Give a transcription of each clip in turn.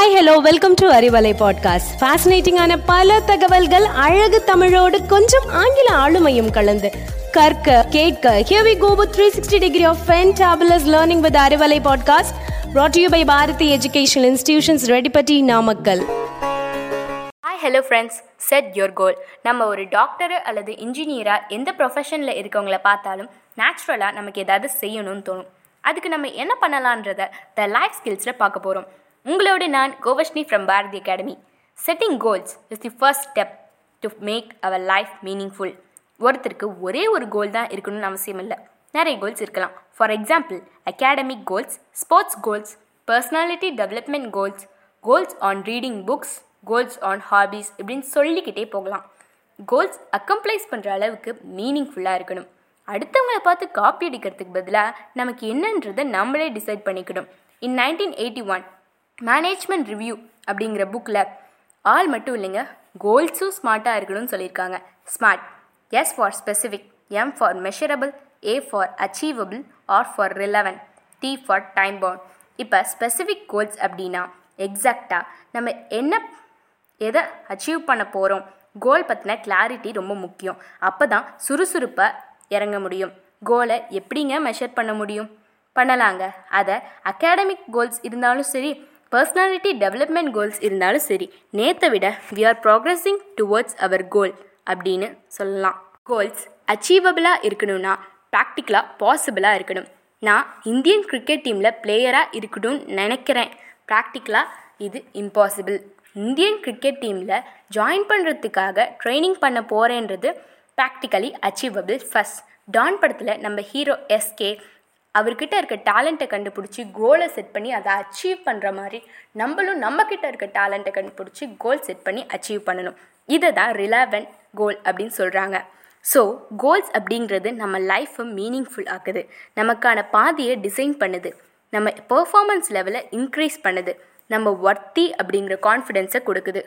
Hi hello welcome to Arivalai podcast ஃபேசினேட்டிங்கான பல தகவல்கள் அழகு தமிழோடு கொஞ்சம் ஆங்கில ஆளுமையும் கலந்து. கற்க கேட்க here we go with 360 degree of fantabulous learning with Arivalai podcast brought to you by Bharathi educational institutions Reddipatti Namakkal hi hello friends set your goal நம்ம ஒரு டாக்டரு அல்லது இன்ஜினியராக எந்த ப்ரொஃபஷனில் இருக்கவங்கள பார்த்தாலும் நேச்சுரலாக நமக்கு ஏதாவது செய்யணும்னு தோணும். அதுக்கு நம்ம என்ன பண்ணலான்றத த லைஃப் ஸ்கில்ஸில் பார்க்க போகிறோம் உங்களோட நான் Govashni from Bharathi academy setting goals is the first step to make our life meaningful ஒருத்தருக்கு ஒரே ஒரு கோல் தான் இருக்கணும்னு அவசியம் இல்லை. நிறைய கோல்ஸ் இருக்கலாம். For example academic goals sports goals personality development goals goals on reading books goals on hobbies இப்படின்னு சொல்லிக்கிட்டே போகலாம். கோல்ஸ் அக்கம்ப்ளைஸ் பண்ணுற அளவுக்கு மீனிங்ஃபுல்லாக இருக்கணும். அடுத்தவங்களை பார்த்து காப்பி அடிக்கிறதுக்கு பதிலாக நமக்கு என்னன்றதை நம்மளே டிசைட் பண்ணிக்கணும். In nineteen eighty one management review அப்படிங்கிற புக்கில் ஆள் மட்டும் இல்லைங்க கோல்ஸும் ஸ்மார்ட்டாக இருக்கணும்னு சொல்லியிருக்காங்க. SMART S for specific M for measurable A for achievable R for relevant T for time bound இப்போ ஸ்பெசிஃபிக் கோல்ஸ் அப்படின்னா எக்ஸாக்டாக நம்ம என்ன எதை அச்சீவ் பண்ண போகிறோம் கோல் பற்றின கிளாரிட்டி ரொம்ப முக்கியம். அப்போ தான் சுறுசுறுப்பாக இறங்க முடியும். கோலை எப்படிங்க மெஷர் பண்ண முடியும்? பண்ணலாங்க. அதை அகாடமிக் கோல்ஸ் இருந்தாலும் சரி பர்சனாலிட்டி டெவலப்மெண்ட் கோல்ஸ் இருந்தாலும் சரி நேற்றை விட we are progressing towards our goal அப்படின்னு சொல்லலாம். கோல்ஸ் அச்சீவபிளாக இருக்கணும்னா ப்ராக்டிக்கலாக பாசிபிளாக இருக்கணும். நான் இந்தியன் கிரிக்கெட் டீமில் பிளேயராக இருக்கணும்னு நினைக்கிறேன். ப்ராக்டிக்கலாக இது இம்பாசிபிள் இந்தியன் கிரிக்கெட் டீமில் ஜாயின் பண்ணுறதுக்காக ட்ரைனிங் பண்ண போகிறேன்றது ப்ராக்டிக்கலி அச்சீவபிள் ஃபஸ்ட் டான் படத்தில் நம்ம ஹீரோ எஸ்கே அவர்கிட்ட இருக்க டேலண்ட்டை கண்டுபிடிச்சி கோலை செட் பண்ணி அதை அச்சீவ் பண்ணுற மாதிரி நம்மளும் நம்மக்கிட்ட இருக்க டேலண்ட்டை கண்டுபிடிச்சி கோல் செட் பண்ணி அச்சீவ் பண்ணணும். இதை தான் ரிலவன் கோல் அப்படின்னு சொல்கிறாங்க ஸோ கோல்ஸ் அப்படிங்கிறது நம்ம லைஃப்பை மீனிங்ஃபுல் ஆக்குது. நமக்கான பாதையை டிசைன் பண்ணுது. நம்ம பெர்ஃபார்மன்ஸ் லெவலை இன்க்ரீஸ் பண்ணுது. நம்ம ஒர்த்தி அப்படிங்கிற கான்ஃபிடென்ஸை கொடுக்குது.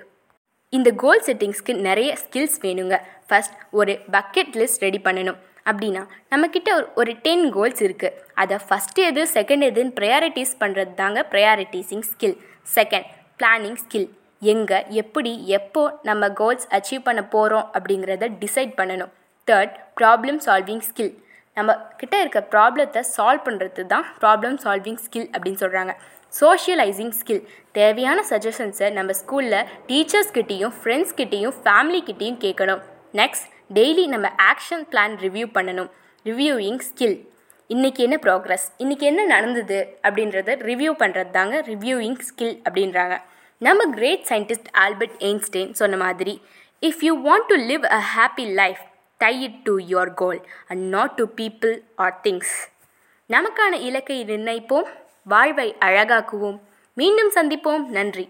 இந்த கோல் செட்டிங்ஸ்க்கு நிறைய ஸ்கில்ஸ் வேணுங்க. ஃபஸ்ட் ஒரு பக்கெட் லிஸ்ட் ரெடி பண்ணணும். அப்படின்னா நம்மக்கிட்ட ஒரு ஒரு டென் கோல்ஸ் இருக்குது அதை ஃபஸ்ட் எது செகண்ட் எதுன்னு ப்ரையாரிட்டிஸ் பண்ணுறது தாங்க prioritising skill second planning skill எங்கே எப்படி எப்போ நம்ம கோல்ஸ் அச்சீவ் பண்ண போகிறோம் அப்படிங்கிறத டிசைட் பண்ணணும். தேர்ட் ப்ராப்ளம் சால்விங் ஸ்கில் நம்ம கிட்ட இருக்க ப்ராப்ளத்தை சால்வ் பண்ணுறது தான் ப்ராப்ளம் சால்விங் ஸ்கில் அப்படின்னு சொல்கிறாங்க சோஷியலைசிங் ஸ்கில் தேவையான சஜஷன்ஸை நம்ம ஸ்கூலில் டீச்சர்ஸ்கிட்டேயும் ஃப்ரெண்ட்ஸ்கிட்டேயும் ஃபேமிலிக்கிட்டேயும் கேட்கணும். நெக்ஸ்ட் டெய்லி நம்ம ஆக்ஷன் பிளான் ரிவ்யூ பண்ணணும். ரிவ்யூயிங் ஸ்கில் இன்றைக்கி என்ன ப்ராக்ரஸ் இன்றைக்கி என்ன நடந்தது? அப்படின்றத ரிவ்யூ பண்ணுறது தாங்க ரிவ்யூயிங் ஸ்கில் அப்படின்றாங்க. நம்ம கிரேட் சயின்டிஸ்ட் ஆல்பர்ட் எயின்ஸ்டைன் சொன்ன மாதிரி if you want to live a happy life tie it to your goal and not to people or things நமக்கான இலக்கை நிர்ணயிப்போம். வாழ்வை அழகாக்குவோம். மீண்டும் சந்திப்போம். நன்றி.